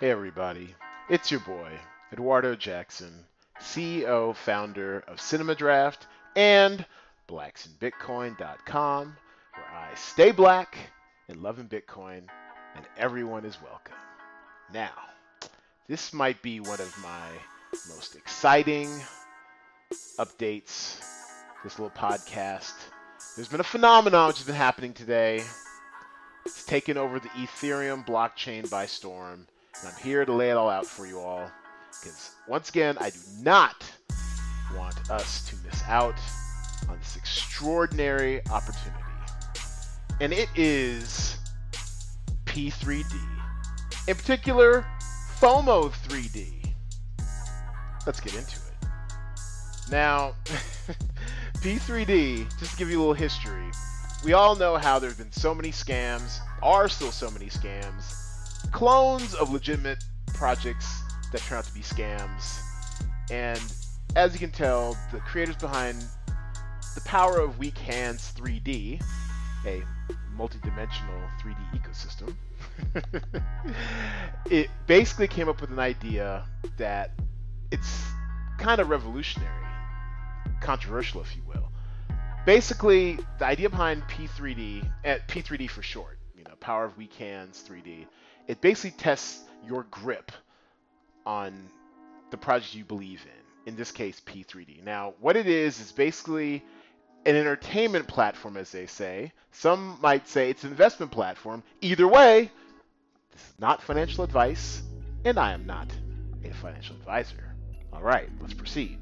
Hey, everybody. It's your boy, Eduardo Jackson, CEO, founder of Cinema Draft and blacksinbitcoin.com, where I stay black and love in Bitcoin, and everyone is welcome. Now, this might be one of my most exciting updates, this little podcast. There's been a phenomenon which has been happening today. It's taken over the Ethereum blockchain by storm and I'm here to lay it all out for you all. Because once again, I do not want us to miss out on this extraordinary opportunity. And it is P3D. In particular, FOMO 3D. Let's get into it. Now, P3D, just to give you a little history, we all know how there's been so many scams, are still so many scams, clones of legitimate projects that turn out to be scams. And as you can tell, the creators behind the Power of Weak Hands 3D, a multi-dimensional 3D ecosystem, it basically came up with an idea that it's kind of revolutionary, controversial, if you will. Basically, the idea behind P3D, at eh, P3D for short, you know, Power of Weak Hands 3D, it basically tests your grip on the project you believe in. In this case, P3D. Now, what it is is basically an entertainment platform, as they say. Some might say it's an investment platform. Either way, this is not financial advice, and I am not a financial advisor. All right, let's proceed.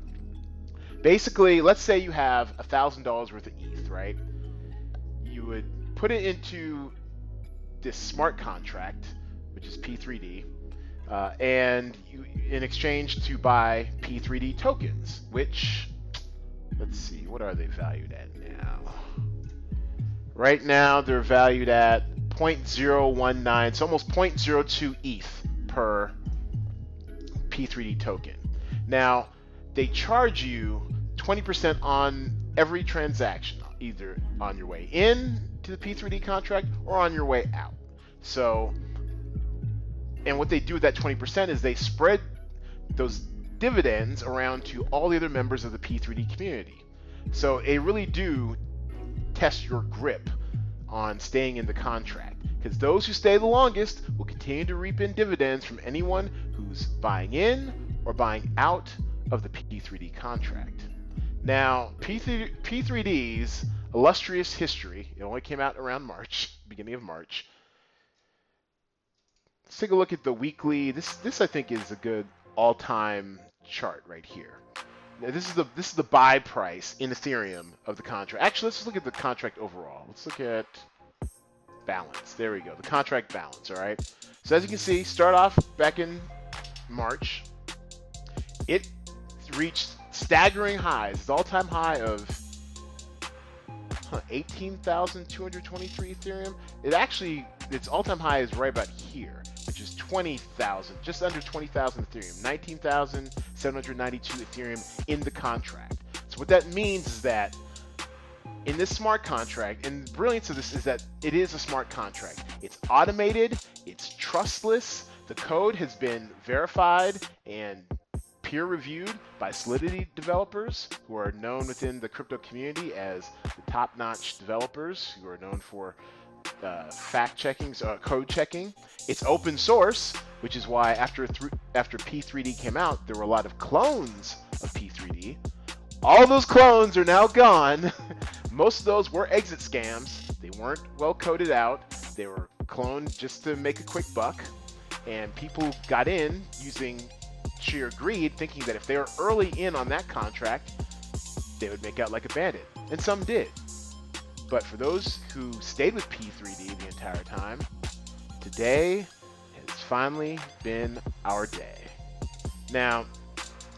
Basically, let's say you have $1,000 worth of ETH, right? You would put it into this smart contract which is P3D, uh, and you, in exchange to buy P3D tokens, which let's see, what are they valued at now? Right now, they're valued at 0.019, it's almost 0.02 ETH per P3D token. Now, they charge you 20% on every transaction, either on your way in to the P3D contract or on your way out. So and what they do with that 20% is they spread those dividends around to all the other members of the P3D community. So they really do test your grip on staying in the contract. Because those who stay the longest will continue to reap in dividends from anyone who's buying in or buying out of the P3D contract. Now, P3, P3D's illustrious history, it only came out around March, beginning of March, Let's take a look at the weekly. This this I think is a good all-time chart right here. Now, this is the this is the buy price in Ethereum of the contract. Actually, let's just look at the contract overall. Let's look at balance. There we go. The contract balance. All right. So as you can see, start off back in March. It reached staggering highs. Its all-time high of huh, 18,223 Ethereum. It actually its all-time high is right about here which is 20,000, just under 20,000 Ethereum, 19,792 Ethereum in the contract. So what that means is that in this smart contract, and the brilliance of this is that it is a smart contract. It's automated, it's trustless, the code has been verified and peer reviewed by Solidity developers who are known within the crypto community as the top notch developers who are known for uh, fact checking, uh, code checking. It's open source, which is why after th- after P3D came out, there were a lot of clones of P3D. All those clones are now gone. Most of those were exit scams. They weren't well coded out. They were cloned just to make a quick buck, and people got in using sheer greed, thinking that if they were early in on that contract, they would make out like a bandit, and some did. But for those who stayed with P3D the entire time, today has finally been our day. Now,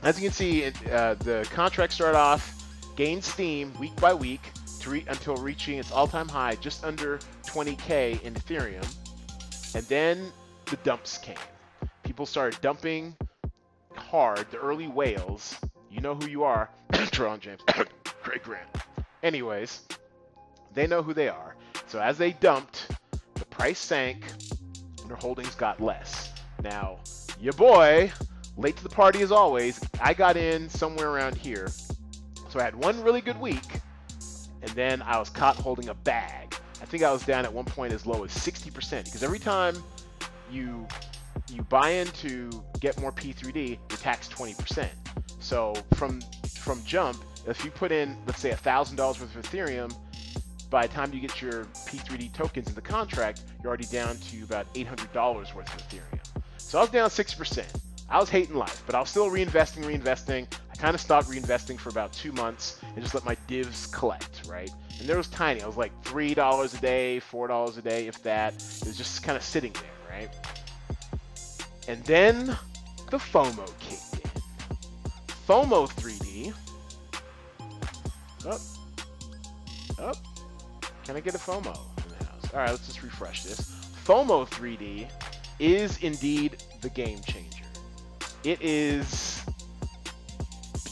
as you can see, uh, the contract started off, gained steam week by week re- until reaching its all-time high, just under 20k in Ethereum, and then the dumps came. People started dumping hard. The early whales. You know who you are, Trevon James, Craig Grant. Anyways, they know who they are. So as they dumped, the price sank, and their holdings got less. Now, your boy, late to the party as always, I got in somewhere around here. So I had one really good week, and then I was caught holding a bag. I think I was down at one point as low as 60% because every time you you buy in to get more P3D, you're taxed 20%. So from from jump, if you put in let's say $1,000 worth of Ethereum, by the time you get your P3D tokens in the contract, you're already down to about $800 worth of Ethereum. So I was down 6%. I was hating life, but I was still reinvesting, reinvesting. I kind of stopped reinvesting for about two months and just let my divs collect, right? And there was tiny. I was like $3 a day, $4 a day, if that. It was just kind of sitting there, right? And then the FOMO kicked in. FOMO 3D. Up. Up. Can I get a FOMO in the house? All right, let's just refresh this. FOMO 3D is indeed the game changer. It is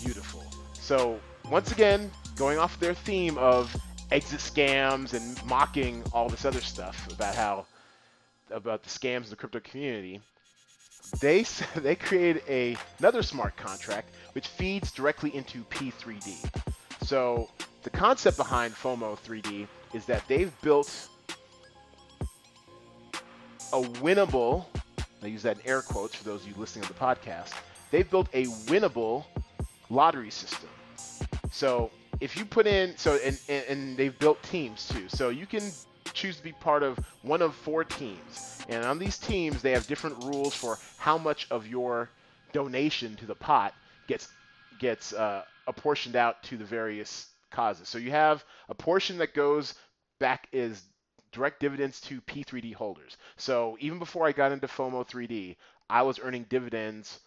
beautiful. So, once again, going off their theme of exit scams and mocking all this other stuff about how about the scams in the crypto community, they they created a, another smart contract which feeds directly into P3D. So the concept behind FOMO 3D is that they've built a winnable, I use that in air quotes for those of you listening to the podcast, they've built a winnable lottery system. So if you put in, so and, and, and they've built teams too. So you can choose to be part of one of four teams. And on these teams, they have different rules for how much of your donation to the pot gets gets uh, apportioned out to the various causes. So you have a portion that goes back is direct dividends to P3D holders. So even before I got into FOMO 3D, I was earning dividends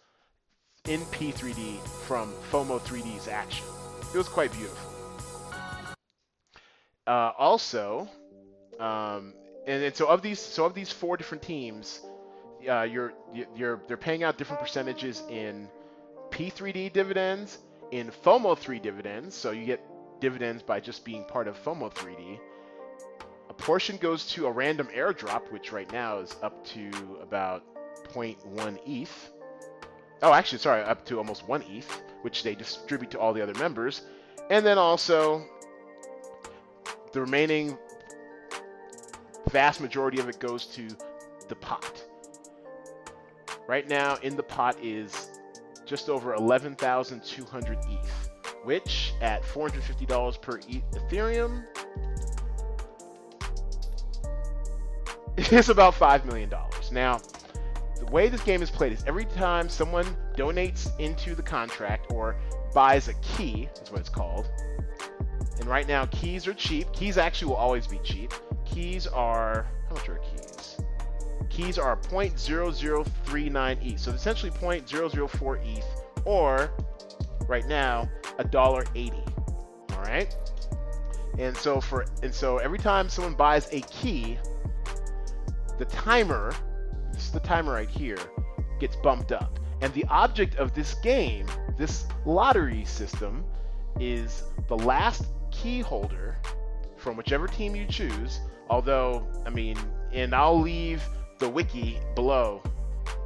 in P3D from FOMO 3D's action. It was quite beautiful. Uh, also, um, and, and, so of these, so of these four different teams, uh, you're you're they're paying out different percentages in P3D dividends, in FOMO 3 dividends. So you get dividends by just being part of FOMO 3D. A portion goes to a random airdrop, which right now is up to about 0.1 ETH. Oh, actually, sorry, up to almost 1 ETH, which they distribute to all the other members. And then also, the remaining vast majority of it goes to the pot. Right now, in the pot is just over 11,200 ETH which at $450 per Ethereum is about $5 million. Now, the way this game is played is every time someone donates into the contract or buys a key, that's what it's called. And right now, keys are cheap. Keys actually will always be cheap. Keys are, how much are keys? Keys are 0.0039 ETH. So essentially 0.004 ETH or right now a dollar eighty. All right. And so for and so every time someone buys a key, the timer, this is the timer right here, gets bumped up. And the object of this game, this lottery system, is the last key holder from whichever team you choose. Although, I mean, and I'll leave the wiki below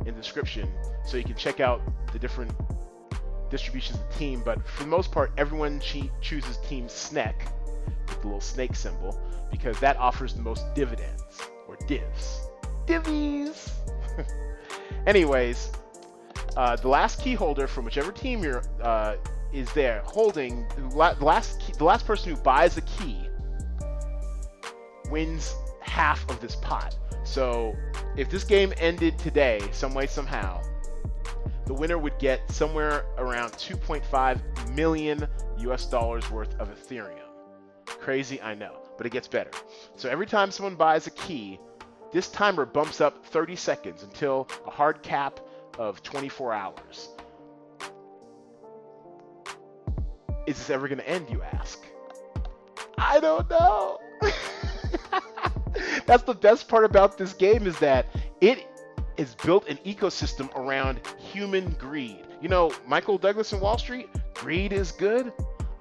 in the description so you can check out the different distributions of team, but for the most part, everyone chooses Team SNEK with the little snake symbol because that offers the most dividends or divs. Divvies! Anyways, uh, the last key holder from whichever team you're uh, is there holding the last key, the last person who buys a key wins half of this pot. So if this game ended today, some way somehow, the winner would get somewhere around 2.5 million US dollars worth of Ethereum. Crazy, I know, but it gets better. So every time someone buys a key, this timer bumps up 30 seconds until a hard cap of 24 hours. Is this ever going to end, you ask? I don't know. That's the best part about this game is that it is built an ecosystem around human greed. You know, Michael Douglas in Wall Street, greed is good.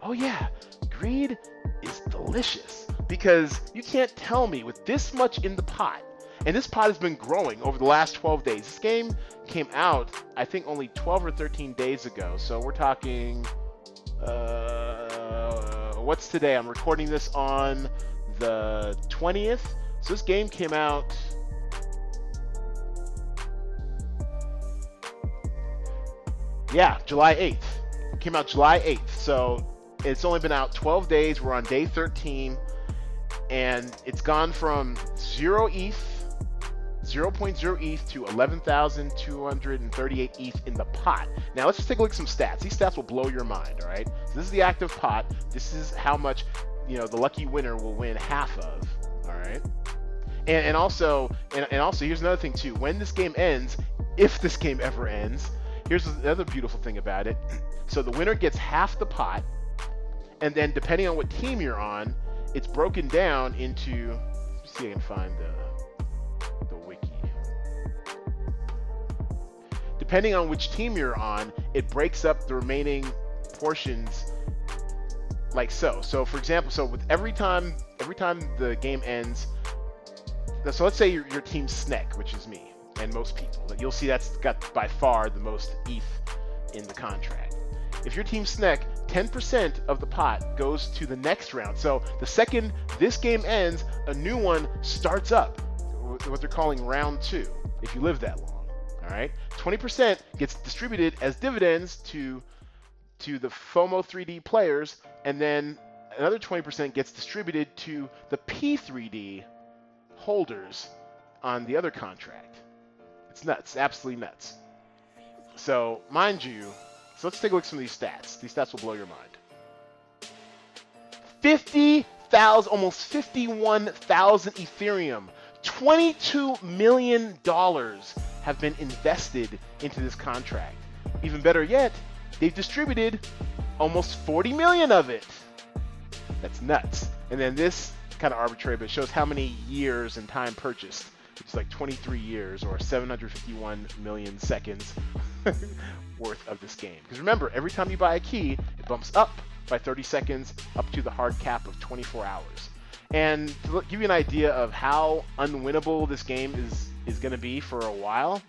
Oh, yeah, greed is delicious because you can't tell me with this much in the pot And this pot has been growing over the last 12 days. This game came out, I think, only 12 or 13 days ago. So we're talking. Uh, what's today? I'm recording this on the 20th. So this game came out. Yeah, July 8th. came out July 8th. So it's only been out 12 days. We're on day 13. And it's gone from 0 ETH 0.0 ETH to 11,238 ETH in the pot. Now let's just take a look at some stats. These stats will blow your mind, all right? So this is the active pot. This is how much, you know, the lucky winner will win half of, all right? And, and also, and, and also, here's another thing too. When this game ends, if this game ever ends, here's another beautiful thing about it. So the winner gets half the pot, and then depending on what team you're on, it's broken down into. see if I can find the the wiki. depending on which team you're on, it breaks up the remaining portions like so. So for example, so with every time every time the game ends, so let's say your, your team Snek, which is me and most people, you'll see that's got by far the most ETH in the contract. If your team Snek, 10% of the pot goes to the next round. So the second this game ends, a new one starts up, what they're calling round two, if you live that long. All right, 20% gets distributed as dividends to to the FOMO 3D players, and then another 20% gets distributed to the P3D holders on the other contract. It's nuts, absolutely nuts. So, mind you, so let's take a look at some of these stats. These stats will blow your mind. 50,000, almost 51,000 Ethereum, $22 million have been invested into this contract. Even better yet, they've distributed almost 40 million of it. That's nuts. And then this kind of arbitrary, but shows how many years and time purchased, which is like 23 years or 751 million seconds worth of this game. Because remember, every time you buy a key, it bumps up by 30 seconds up to the hard cap of 24 hours. And to give you an idea of how unwinnable this game is is going to be for a while.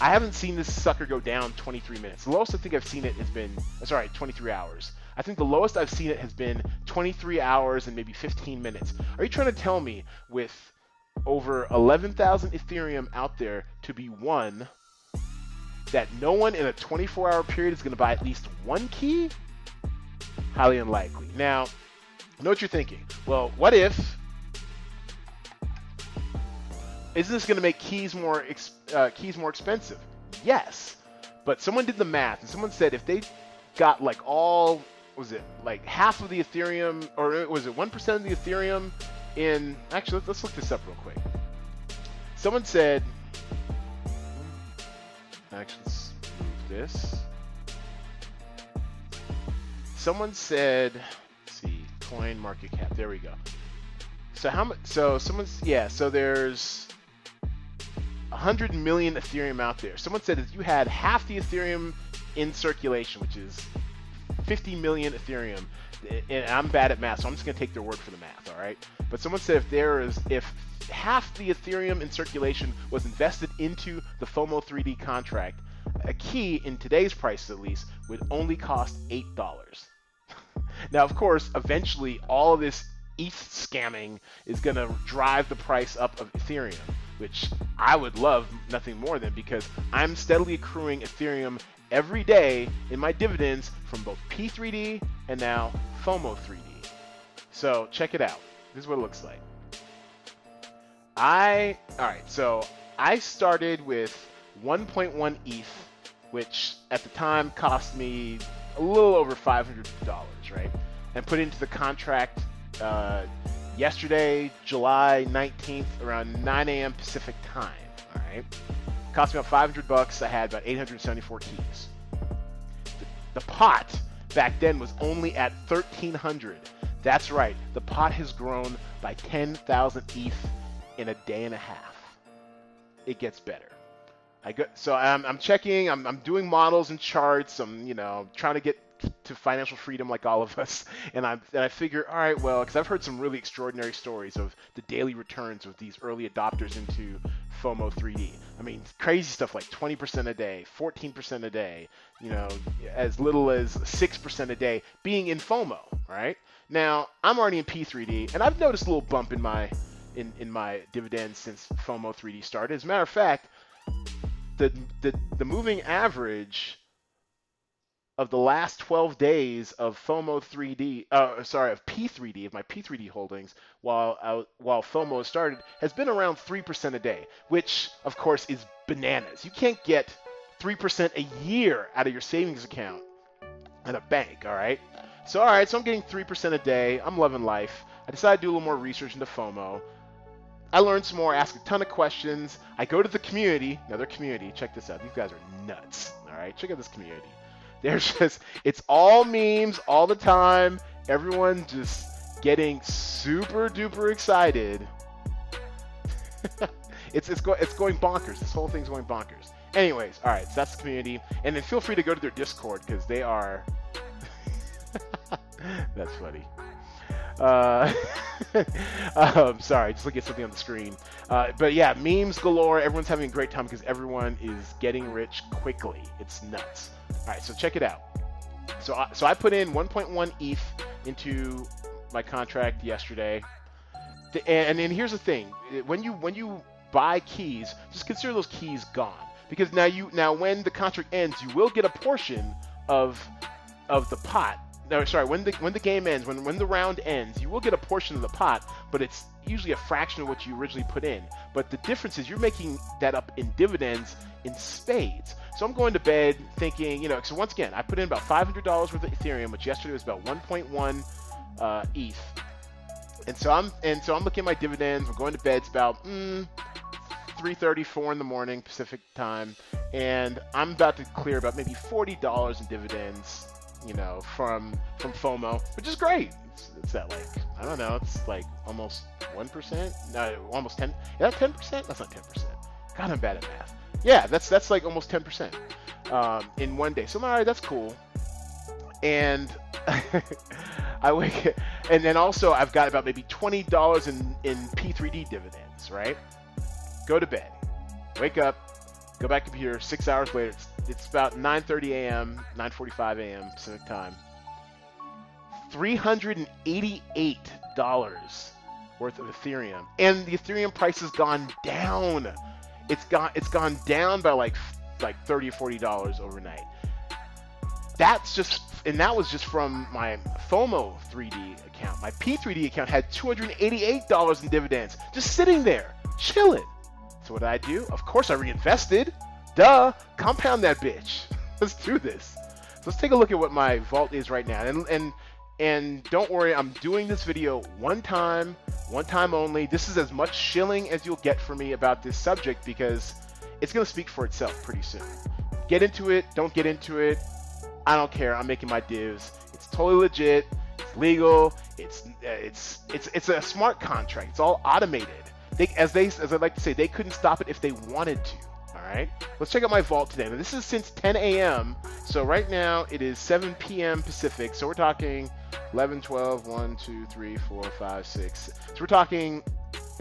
I haven't seen this sucker go down 23 minutes. The lowest I think I've seen it has been, uh, sorry, 23 hours. I think the lowest I've seen it has been 23 hours and maybe 15 minutes. Are you trying to tell me with over 11,000 Ethereum out there to be won that no one in a 24 hour period is going to buy at least one key? Highly unlikely. Now, know what you're thinking. Well, what if Isn't this going to make keys more uh, keys more expensive? Yes, but someone did the math and someone said if they got like all was it like half of the Ethereum or was it one percent of the Ethereum in actually let's look this up real quick. Someone said actually let's move this. Someone said see coin market cap there we go. So how much? So someone's yeah. So there's 100 million Ethereum out there. Someone said if you had half the Ethereum in circulation, which is 50 million Ethereum, and I'm bad at math, so I'm just to take their word for the math, all right? But someone said if there is, if half the Ethereum in circulation was invested into the FOMO 3D contract, a key in today's price at least would only cost $8. now, of course, eventually all of this ETH scamming is to drive the price up of Ethereum which I would love nothing more than because I'm steadily accruing Ethereum every day in my dividends from both P3D and now FOMO 3D. So check it out. This is what it looks like. I, all right, so I started with 1.1 ETH, which at the time cost me a little over $500, right? And put into the contract uh, yesterday, July 19th, around 9 a.m. Pacific time. All right, cost me about 500 bucks. I had about 874 keys. The, the pot back then was only at 1300. That's right, the pot has grown by 10,000 ETH in a day and a half. It gets better. I go, so I'm, I'm checking. I'm, I'm doing models and charts. I'm you know trying to get to financial freedom like all of us, and I and I figure, all right, well, because I've heard some really extraordinary stories of the daily returns of these early adopters into FOMO 3D. I mean, crazy stuff like 20% a day, 14% a day, you know, as little as 6% a day being in FOMO, right? Now, I'm already in P3D, and I've noticed a little bump in my in, in my dividends since FOMO 3D started. As a matter of fact, the the, the moving average of the last 12 days of FOMO 3D, uh, sorry, of P3D, of my P3D holdings, while uh, while FOMO started, has been around 3% a day, which of course is bananas. You can't get 3% a year out of your savings account at a bank, all right? So, all right, so I'm getting 3% a day. I'm loving life. I decided to do a little more research into FOMO. I learned some more, asked a ton of questions. I go to the community, another community. Check this out. These guys are nuts. All right, check out this community. There's just, it's all memes all the time. Everyone just getting super duper excited. it's it's, go, it's going bonkers. This whole thing's going bonkers. Anyways, all right, so that's the community. And then feel free to go to their Discord because they are. that's funny. Uh, um, sorry, just looking at something on the screen. Uh, but yeah, memes galore. Everyone's having a great time because everyone is getting rich quickly. It's nuts. All right, so check it out. So, I, so I put in 1.1 ETH into my contract yesterday, and, and here's the thing: when you when you buy keys, just consider those keys gone because now you now when the contract ends, you will get a portion of of the pot no, sorry, when the when the game ends, when when the round ends, you will get a portion of the pot, but it's usually a fraction of what you originally put in. But the difference is you're making that up in dividends in spades. So I'm going to bed thinking, you know, so once again, I put in about $500 worth of Ethereum, which yesterday was about 1.1 uh, ETH. And so I'm and so I'm looking at my dividends. We're going to bed. It's about mm, 3:34 in the morning Pacific time, and I'm about to clear about maybe $40 in dividends you know, from from FOMO, which is great. It's, that like I don't know, it's like almost one percent, no, almost ten. Yeah, ten percent. That's not ten percent. God, I'm bad at math. Yeah, that's that's like almost ten percent um, in one day. So all right, that's cool. And I wake, and then also I've got about maybe twenty dollars in in P3D dividends. Right, go to bed, wake up, go back computer. Six hours later, it's it's about 9:30 a.m., 9:45 a.m. Pacific time. $388 worth of Ethereum, and the Ethereum price has gone down. It's gone it's gone down by like like 30 or 40 dollars overnight. That's just and that was just from my FOMO 3D account. My P3D account had $288 in dividends just sitting there, chilling. So what did I do? Of course I reinvested. Duh, compound that bitch. Let's do this. So let's take a look at what my vault is right now. And and and don't worry, I'm doing this video one time, one time only. This is as much shilling as you'll get from me about this subject because it's gonna speak for itself pretty soon. Get into it, don't get into it. I don't care. I'm making my divs. It's totally legit. It's legal. It's uh, it's it's it's a smart contract. It's all automated. They, as they as I like to say, they couldn't stop it if they wanted to right? Let's check out my vault today. Now, this is since 10 a.m. So right now it is 7 p.m. Pacific. So we're talking 11, 12, 1, 2, 3, 4, 5, 6. So we're talking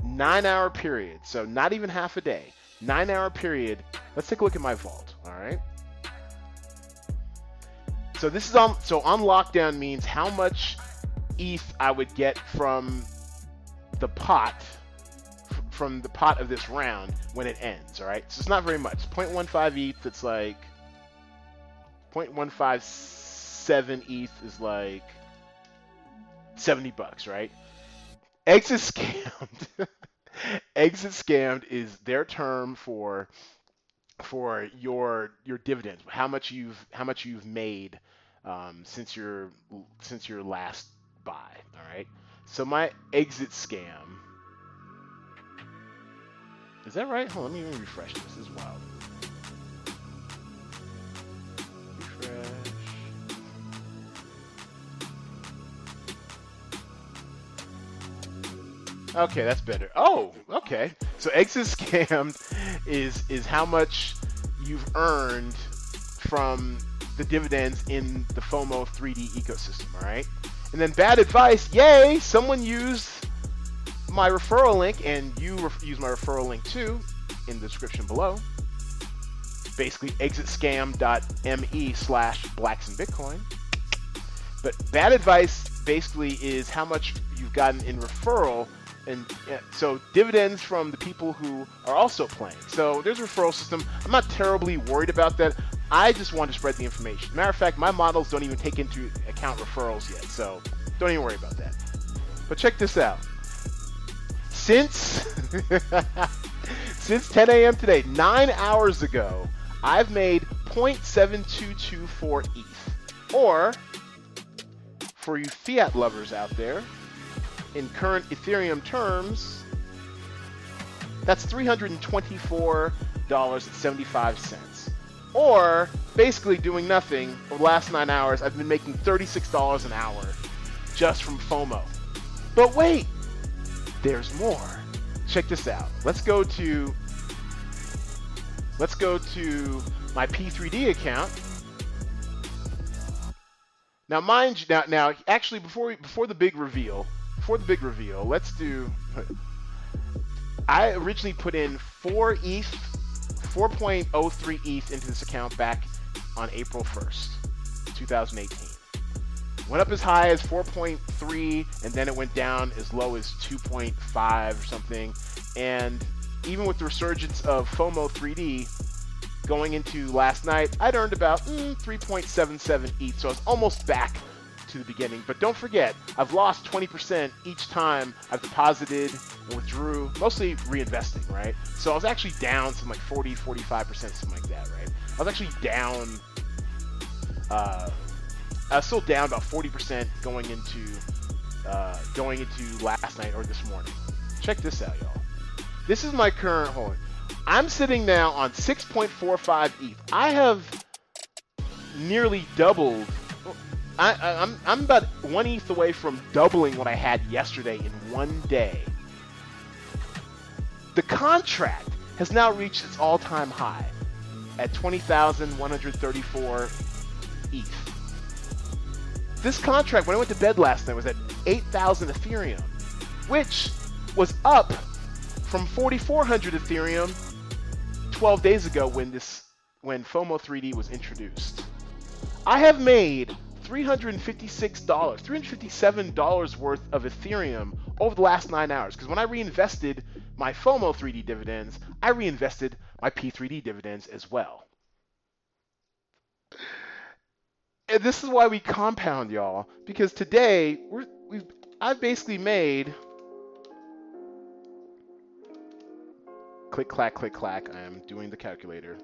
nine hour period. So not even half a day. Nine hour period. Let's take a look at my vault. All right. So this is on. So on lockdown means how much ETH I would get from the pot from the pot of this round when it ends, all right? So it's not very much. 0.15 ETH, it's like 0.157 ETH is like 70 bucks, right? Exit scammed. Exit scammed is their term for for your your dividends, how much you've how much you've made um, since your since your last buy. All right. So my exit scam is that right? Hold on, let me refresh this. This is wild. Refresh. Okay, that's better. Oh, okay. So exit scammed is is how much you've earned from the dividends in the FOMO 3D ecosystem, all right? And then bad advice, yay, someone used my referral link, and you ref- use my referral link too in the description below. Basically, exitscam.me slash blacks and Bitcoin. But bad advice basically is how much you've gotten in referral and so dividends from the people who are also playing. So there's a referral system. I'm not terribly worried about that. I just want to spread the information. Matter of fact, my models don't even take into account referrals yet, so don't even worry about that. But check this out. Since since 10 a.m. today, nine hours ago, I've made 0.7224 ETH, or for you fiat lovers out there, in current Ethereum terms, that's $324.75. Or basically doing nothing for the last nine hours, I've been making $36 an hour just from FOMO. But wait, there's more. Check this out. Let's go to let's go to my P3D account. Now, mind you, now, now actually, before we, before the big reveal, before the big reveal, let's do. I originally put in four ETH, 4.03 ETH into this account back on April 1st, 2018. Went up as high as 4.3, and then it went down as low as 2.5 or something. And even with the resurgence of FOMO 3D going into last night, I'd earned about mm, 3.77 ETH, so I was almost back to the beginning. But don't forget, I've lost 20% each time I've deposited and withdrew, mostly reinvesting, right? So I was actually down some like 40, 45%, something like that, right? I was actually down, uh, Was still down about 40% going into, uh, going into last night or this morning. Check this out, y'all. This is my current hold. I'm sitting now on 6.45 ETH. I have nearly doubled I, I, I'm I'm about one ETH away from doubling what I had yesterday in one day. The contract has now reached its all-time high at 20,134 ETH. This contract, when I went to bed last night, was at 8,000 Ethereum, which was up from 4,400 Ethereum 12 days ago when this when FOMO 3D was introduced. I have made $356, $357 worth of Ethereum over the last nine hours. Because when I reinvested my FOMO 3D dividends, I reinvested my P3D dividends as well. And this is why we compound, y'all. Because today we're we've I've basically made click clack click clack. I am doing the calculator.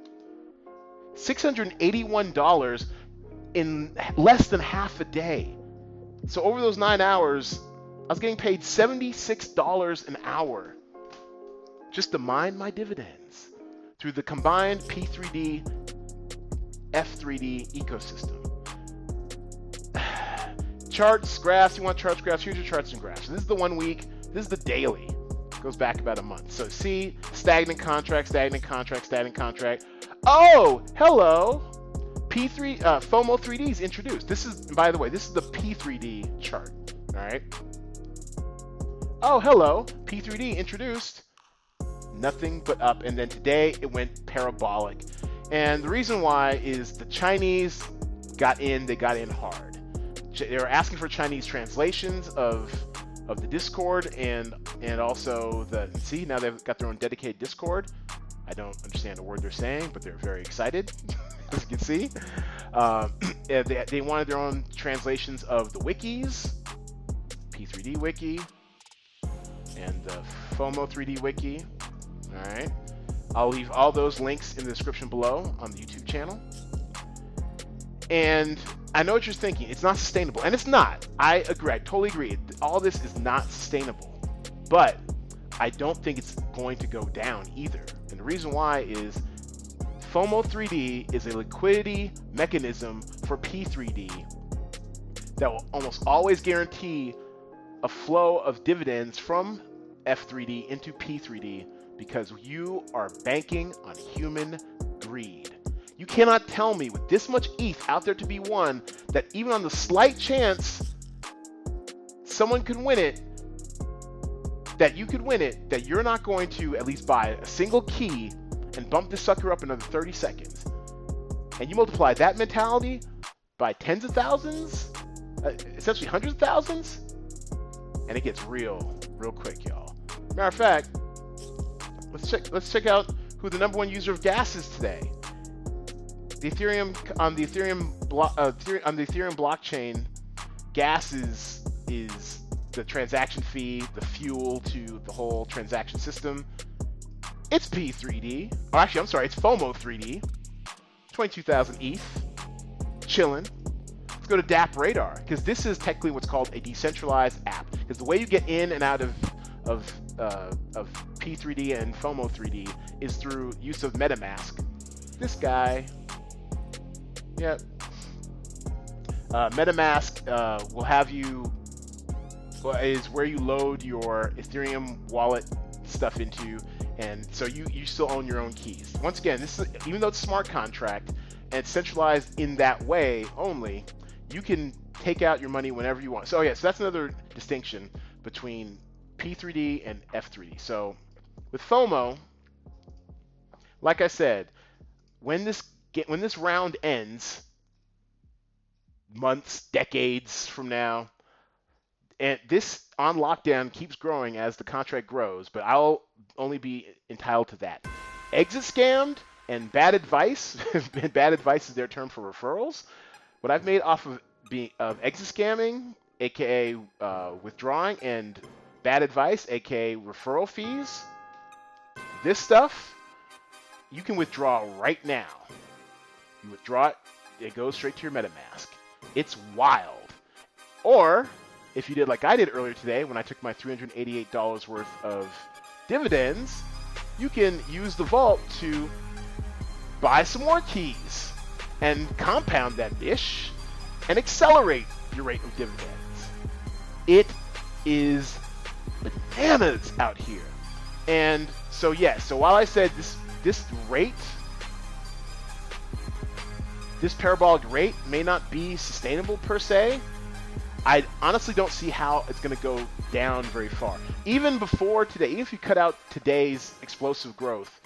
$681 in less than half a day. So over those nine hours, I was getting paid $76 an hour just to mine my dividends through the combined P3D F3D ecosystem. Charts, graphs, you want charts, graphs, here's your charts and graphs. This is the one week, this is the daily. Goes back about a month. So see, stagnant contract, stagnant contract, stagnant contract. Oh, hello. P3 uh, FOMO 3D is introduced. This is, by the way, this is the P3D chart. All right. Oh, hello, P3D introduced. Nothing but up, and then today it went parabolic. And the reason why is the Chinese got in. They got in hard. They were asking for Chinese translations of of the Discord and and also the see now they've got their own dedicated Discord. I don't understand a word they're saying, but they're very excited. as you can see. Uh, they, they wanted their own translations of the wikis, P3D wiki, and the FOMO 3D wiki. All right. I'll leave all those links in the description below on the YouTube channel. And I know what you're thinking. It's not sustainable. And it's not. I agree. I totally agree. All this is not sustainable. But I don't think it's going to go down either. And the reason why is FOMO 3D is a liquidity mechanism for P3D that will almost always guarantee a flow of dividends from F3D into P3D because you are banking on human greed. You cannot tell me with this much ETH out there to be won that even on the slight chance someone can win it, that you could win it, that you're not going to at least buy a single key and bump this sucker up another 30 seconds. And you multiply that mentality by tens of thousands, uh, essentially hundreds of thousands, and it gets real, real quick, y'all. Matter of fact, let's check let's check out who the number one user of gas is today. The Ethereum on the Ethereum blo- uh, on the Ethereum blockchain, gas is is the transaction fee, the fuel to the whole transaction system. It's P3D. Or actually, I'm sorry, it's FOMO 3D. 22,000 ETH. Chilling. Let's go to DApp Radar because this is technically what's called a decentralized app. Because the way you get in and out of of uh, of P3D and FOMO 3D is through use of MetaMask. This guy. Yep. Uh, MetaMask uh, will have you is where you load your Ethereum wallet stuff into, and so you you still own your own keys. Once again, this is even though it's a smart contract and centralized in that way only, you can take out your money whenever you want. So yeah, so that's another distinction between P3D and F3D. So with FOMO, like I said, when this get, when this round ends, months, decades from now, and this on lockdown keeps growing as the contract grows, but I'll only be entitled to that. Exit scammed and bad advice. bad advice is their term for referrals. What I've made off of being of exit scamming, aka uh, withdrawing, and bad advice, aka referral fees. This stuff you can withdraw right now. You withdraw it, it goes straight to your MetaMask. It's wild. Or if you did like I did earlier today when I took my $388 worth of dividends, you can use the vault to buy some more keys and compound that dish and accelerate your rate of dividends. It is bananas out here. And so yes, yeah, so while I said this this rate this parabolic rate may not be sustainable per se, I honestly don't see how it's going to go down very far. Even before today, even if you cut out today's explosive growth,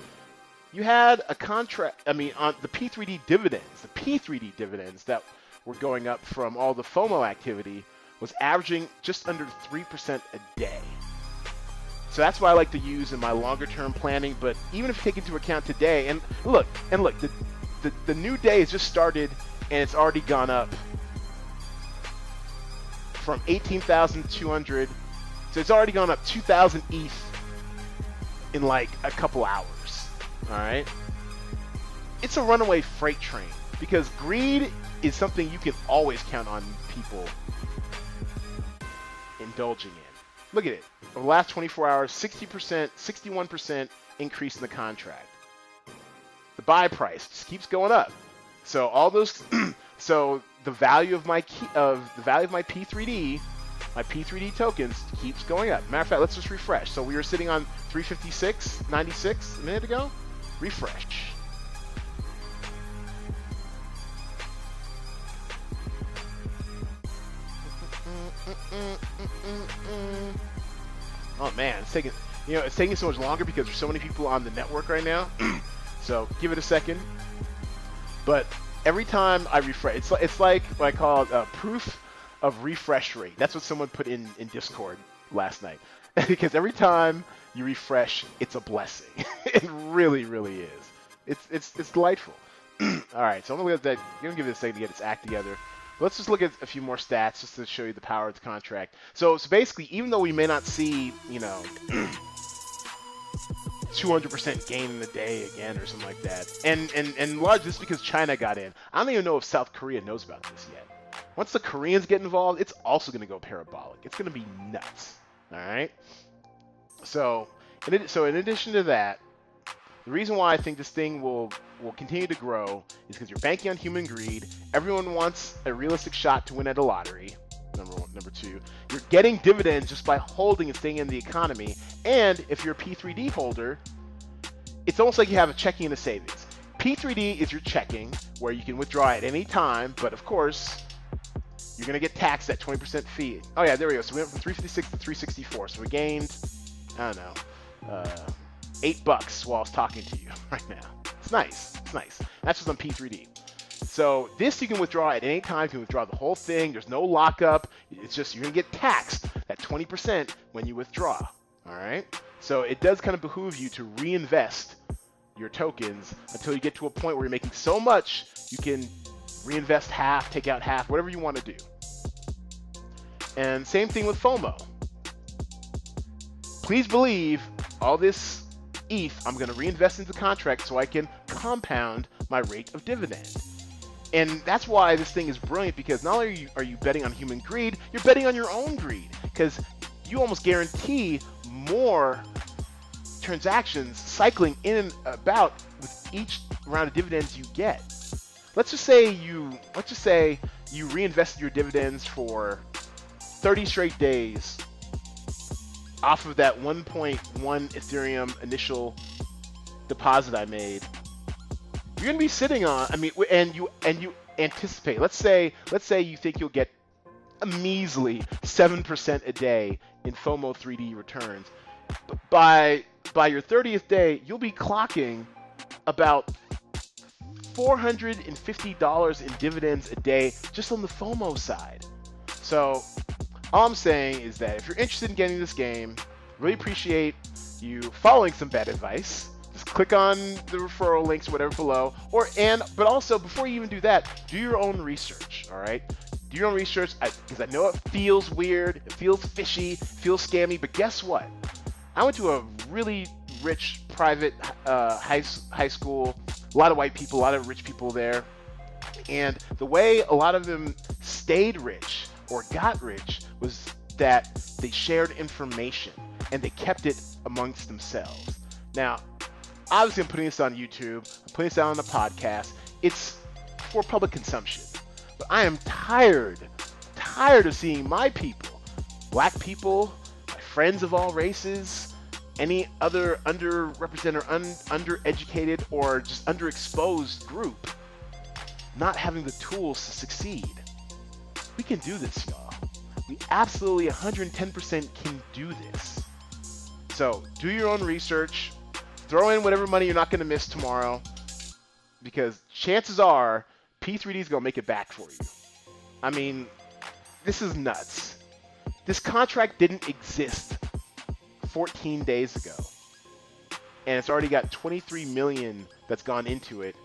you had a contract. I mean, on the P3D dividends, the P3D dividends that were going up from all the FOMO activity was averaging just under 3% a day. So that's why I like to use in my longer term planning. But even if you take into account today, and look, and look, the, the, the new day has just started and it's already gone up from 18,200. So it's already gone up 2,000 ETH in like a couple hours. All right. It's a runaway freight train because greed is something you can always count on people indulging in. Look at it. Over the last 24 hours, 60%, 61% increase in the contract. The buy price just keeps going up. So all those, so the value of my key, of the value of my P3D, my P3D tokens keeps going up. Matter of fact, let's just refresh. So we were sitting on 356.96 a minute ago. Refresh. Oh man, it's taking you know it's taking so much longer because there's so many people on the network right now. so give it a second. But every time I refresh, it's, it's like what I call uh, proof of refresh rate. That's what someone put in, in Discord last night. because every time you refresh, it's a blessing. it really, really is. It's it's it's delightful. All right, so I'm gonna, that, I'm gonna give it a second to get its act together. But let's just look at a few more stats just to show you the power of the contract. So, so basically, even though we may not see, you know, 200% gain in the day again or something like that. And and and large just because China got in. I don't even know if South Korea knows about this yet. Once the Koreans get involved, it's also going to go parabolic. It's going to be nuts. All right. So, in, so in addition to that, the reason why I think this thing will will continue to grow is because you're banking on human greed. Everyone wants a realistic shot to win at a lottery number one. Number two, you're getting dividends just by holding and staying in the economy. And if you're a P3D holder, it's almost like you have a checking and a savings. P3D is your checking where you can withdraw at any time, but of course, you're going to get taxed at 20% fee. Oh, yeah, there we go. So we went from 356 to 364. So we gained, I don't know, uh, eight bucks while I was talking to you right now. It's nice. It's nice. That's just on P3D. So this you can withdraw at any time. You can withdraw the whole thing. There's no lockup. It's just you're to get taxed at 20% when you withdraw. All right. So it does kind of behoove you to reinvest your tokens until you get to a point where you're making so much you can reinvest half, take out half, whatever you want to do. And same thing with FOMO. Please believe all this ETH I'm going to reinvest into the contract so I can compound my rate of dividend. And that's why this thing is brilliant because not only are you, are you betting on human greed, you're betting on your own greed because you almost guarantee more transactions cycling in and about with each round of dividends you get. Let's just say you let's just say you reinvested your dividends for 30 straight days off of that 1.1 Ethereum initial deposit I made. You're gonna be sitting on. I mean, and you and you anticipate. Let's say let's say you think you'll get a measly seven percent a day in FOMO 3D returns. But by by your 30th day, you'll be clocking about $450 in dividends a day just on the FOMO side. So, all I'm saying is that if you're interested in getting this game, really appreciate you following some bad advice. Click on the referral links, whatever below, or and but also before you even do that, do your own research. All right, do your own research because I, I know it feels weird, it feels fishy, feels scammy, but guess what? I went to a really rich private uh, high, high school, a lot of white people, a lot of rich people there. And the way a lot of them stayed rich or got rich was that they shared information and they kept it amongst themselves. Now, obviously, I'm putting this on YouTube, I'm putting this out on the podcast. It's for public consumption. But I am tired, tired of seeing my people, black people, my friends of all races, any other underrepresented, un- undereducated, or just underexposed group not having the tools to succeed. We can do this, y'all. We absolutely 110% can do this. So do your own research, throw in whatever money you're not going to miss tomorrow, because chances are P3D is going to make it back for you. I mean, this is nuts. This contract didn't exist 14 days ago. And it's already got 23 million that's gone into it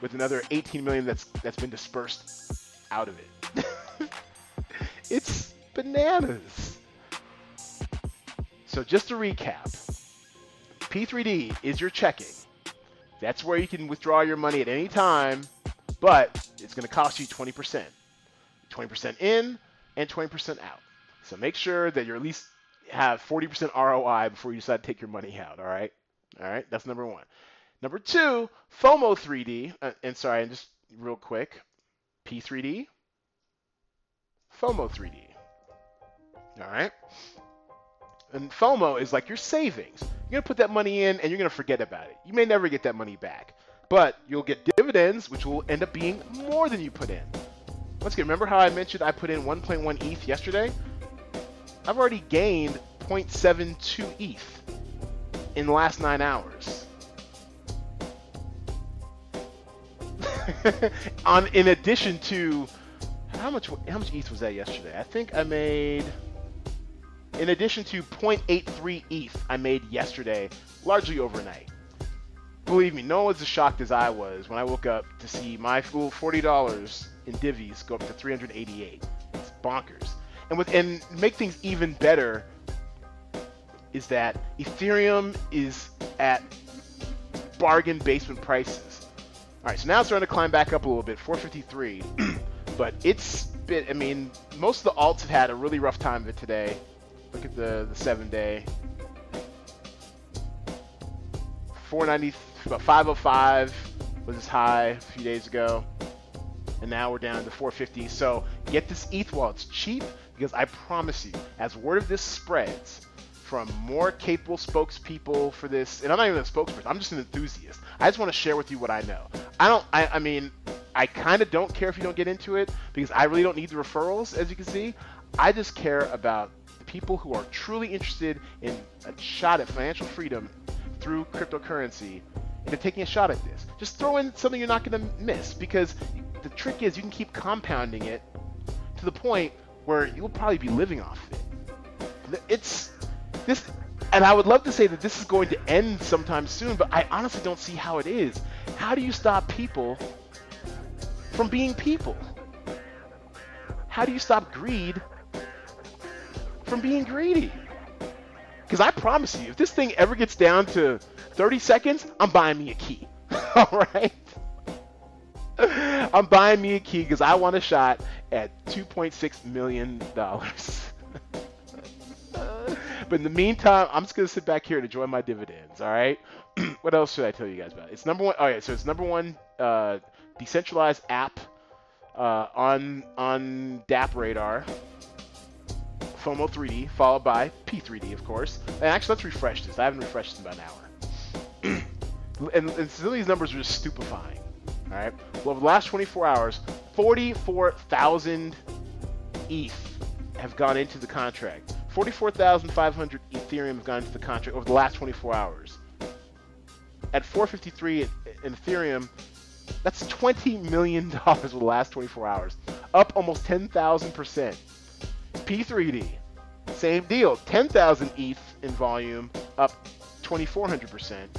with another 18 million that's that's been dispersed out of it. it's bananas. So just to recap, P3D is your checking. That's where you can withdraw your money at any time, but it's going to cost you 20%. 20% in and 20% out. So make sure that you're at least have 40% ROI before you decide to take your money out. All right. All right. That's number one. Number two, FOMO 3D. Uh, and sorry, and just real quick, P3D, FOMO 3D. All right. And FOMO is like your savings. You're going to put that money in and you're going to forget about it. You may never get that money back, but you'll get dividends, which will end up being more than you put in. Once again, remember how I mentioned I put in 1.1 ETH yesterday? I've already gained 0.72 ETH in the last nine hours. On in addition to how much how much ETH was that yesterday? I think I made in addition to 0.83 ETH I made yesterday, largely overnight. Believe me, no one was as shocked as I was when I woke up to see my full $40 in divvies go up to 388. It's bonkers and with and make things even better is that Ethereum is at bargain basement prices. All right, so now it's starting to climb back up a little bit, 453, but it's been. I mean, most of the alts have had a really rough time of it today. Look at the the seven day. 490, about 505 was as high a few days ago, and now we're down to 450. So get this ETH while it's cheap because I promise you, as word of this spreads, from more capable spokespeople for this. And I'm not even a spokesperson. I'm just an enthusiast. I just want to share with you what I know. I don't. I, I mean, I kind of don't care if you don't get into it because I really don't need the referrals, as you can see. I just care about people who are truly interested in a shot at financial freedom through cryptocurrency and taking a shot at this. Just throw in something you're not going to miss because the trick is you can keep compounding it to the point where you'll probably be living off it. It's this, and I would love to say that this is going to end sometime soon, but I honestly don't see how it is. How do you stop people from being people? How do you stop greed from being greedy? Because I promise you, if this thing ever gets down to 30 seconds, I'm buying me a key. All right? I'm buying me a key because I want a shot at $2.6 million. but in the meantime, I'm just going to sit back here and enjoy my dividends. All right? what else should I tell you guys about? It's number one. All right. So it's number one uh, decentralized app uh, on, on DappRadar. FOMO 3D, followed by P3D, of course. And actually, let's refresh this. I haven't refreshed in about an hour. and, and some of these numbers are just stupefying. All right. Well, over the last 24 hours, 44,000 ETH have gone into the contract. 44,500 Ethereum have gone into the contract over the last 24 hours. At 453 in Ethereum, that's 20 million dollars over the last 24 hours, up almost 10,000 percent. P3D, same deal, 10,000 ETH in volume, up 2,400 percent.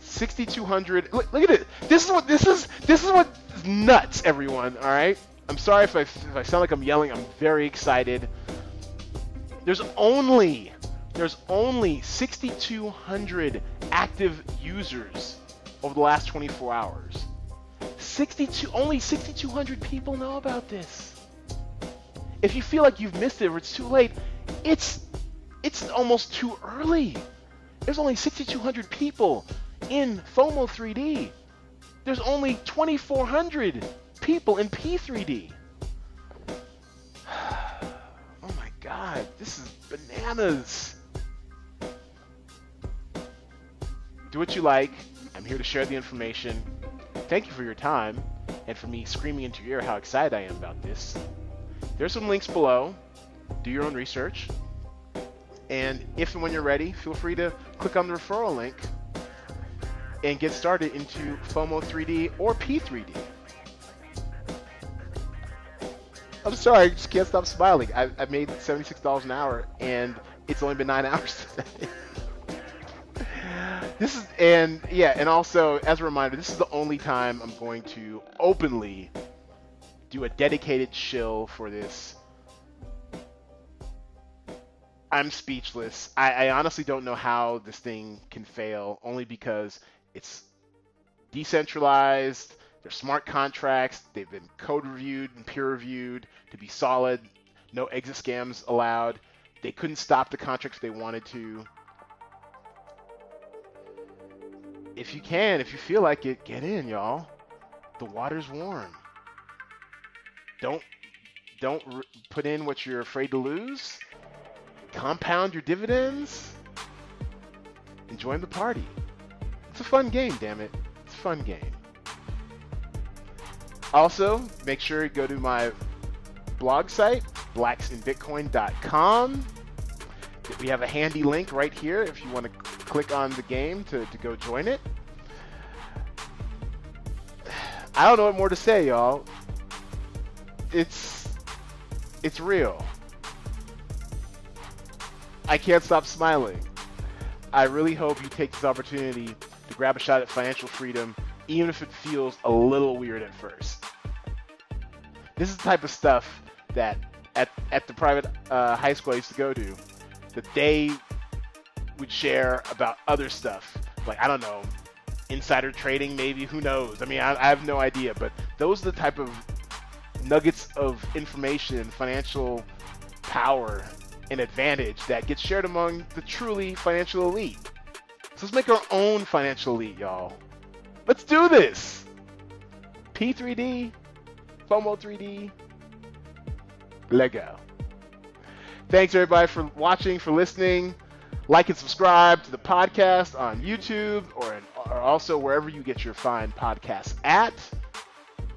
6,200. Look, look, at it. This is what this is. This is what nuts, everyone. All right. I'm sorry if I if I sound like I'm yelling. I'm very excited. There's only there's only 6,200 active users over the last 24 hours. 62 only 6,200 people know about this. If you feel like you've missed it or it's too late, it's it's almost too early. There's only 6,200 people in FOMO 3D. There's only 2,400 people in P3D. Oh my god, this is bananas. Do what you like. I'm here to share the information. Thank you for your time and for me screaming into your ear how excited I am about this. There's some links below. Do your own research. And if and when you're ready, feel free to click on the referral link and get started into FOMO 3D or P3D. I'm sorry, I just can't stop smiling. I, I made $76 an hour and it's only been nine hours today. this is, and yeah, and also as a reminder, this is the only time I'm going to openly do a dedicated shill for this. I'm speechless. I, I honestly don't know how this thing can fail, only because it's decentralized. They're smart contracts. They've been code reviewed and peer reviewed to be solid. No exit scams allowed. They couldn't stop the contracts they wanted to. If you can, if you feel like it, get in, y'all. The water's warm. Don't don't put in what you're afraid to lose. Compound your dividends. and join the party. It's a fun game, damn it. It's a fun game. Also, make sure you go to my blog site, blacksinbitcoin.com. We have a handy link right here if you want to click on the game to, to go join it. I don't know what more to say, y'all. It's it's real. I can't stop smiling. I really hope you take this opportunity to grab a shot at financial freedom, even if it feels a little weird at first. This is the type of stuff that at, at the private uh, high school I used to go to, that they would share about other stuff. Like, I don't know, insider trading, maybe, who knows? I mean, I, I have no idea, but those are the type of nuggets of information, financial power, and advantage that gets shared among the truly financial elite. So let's make our own financial elite, y'all. Let's do this. P3D, FOMO 3D, Lego. Thanks everybody for watching, for listening. Like and subscribe to the podcast on YouTube or, in, or also wherever you get your fine podcasts at.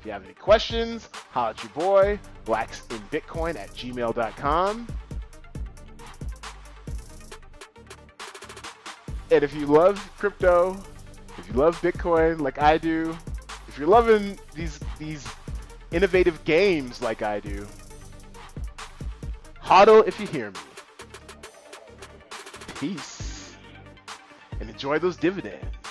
If you have any questions, holla at your boy, blacksinbitcoin at gmail.com. And if you love crypto, if you love Bitcoin like I do, if you're loving these these innovative games like I do, hodl if you hear me. Peace. And enjoy those dividends.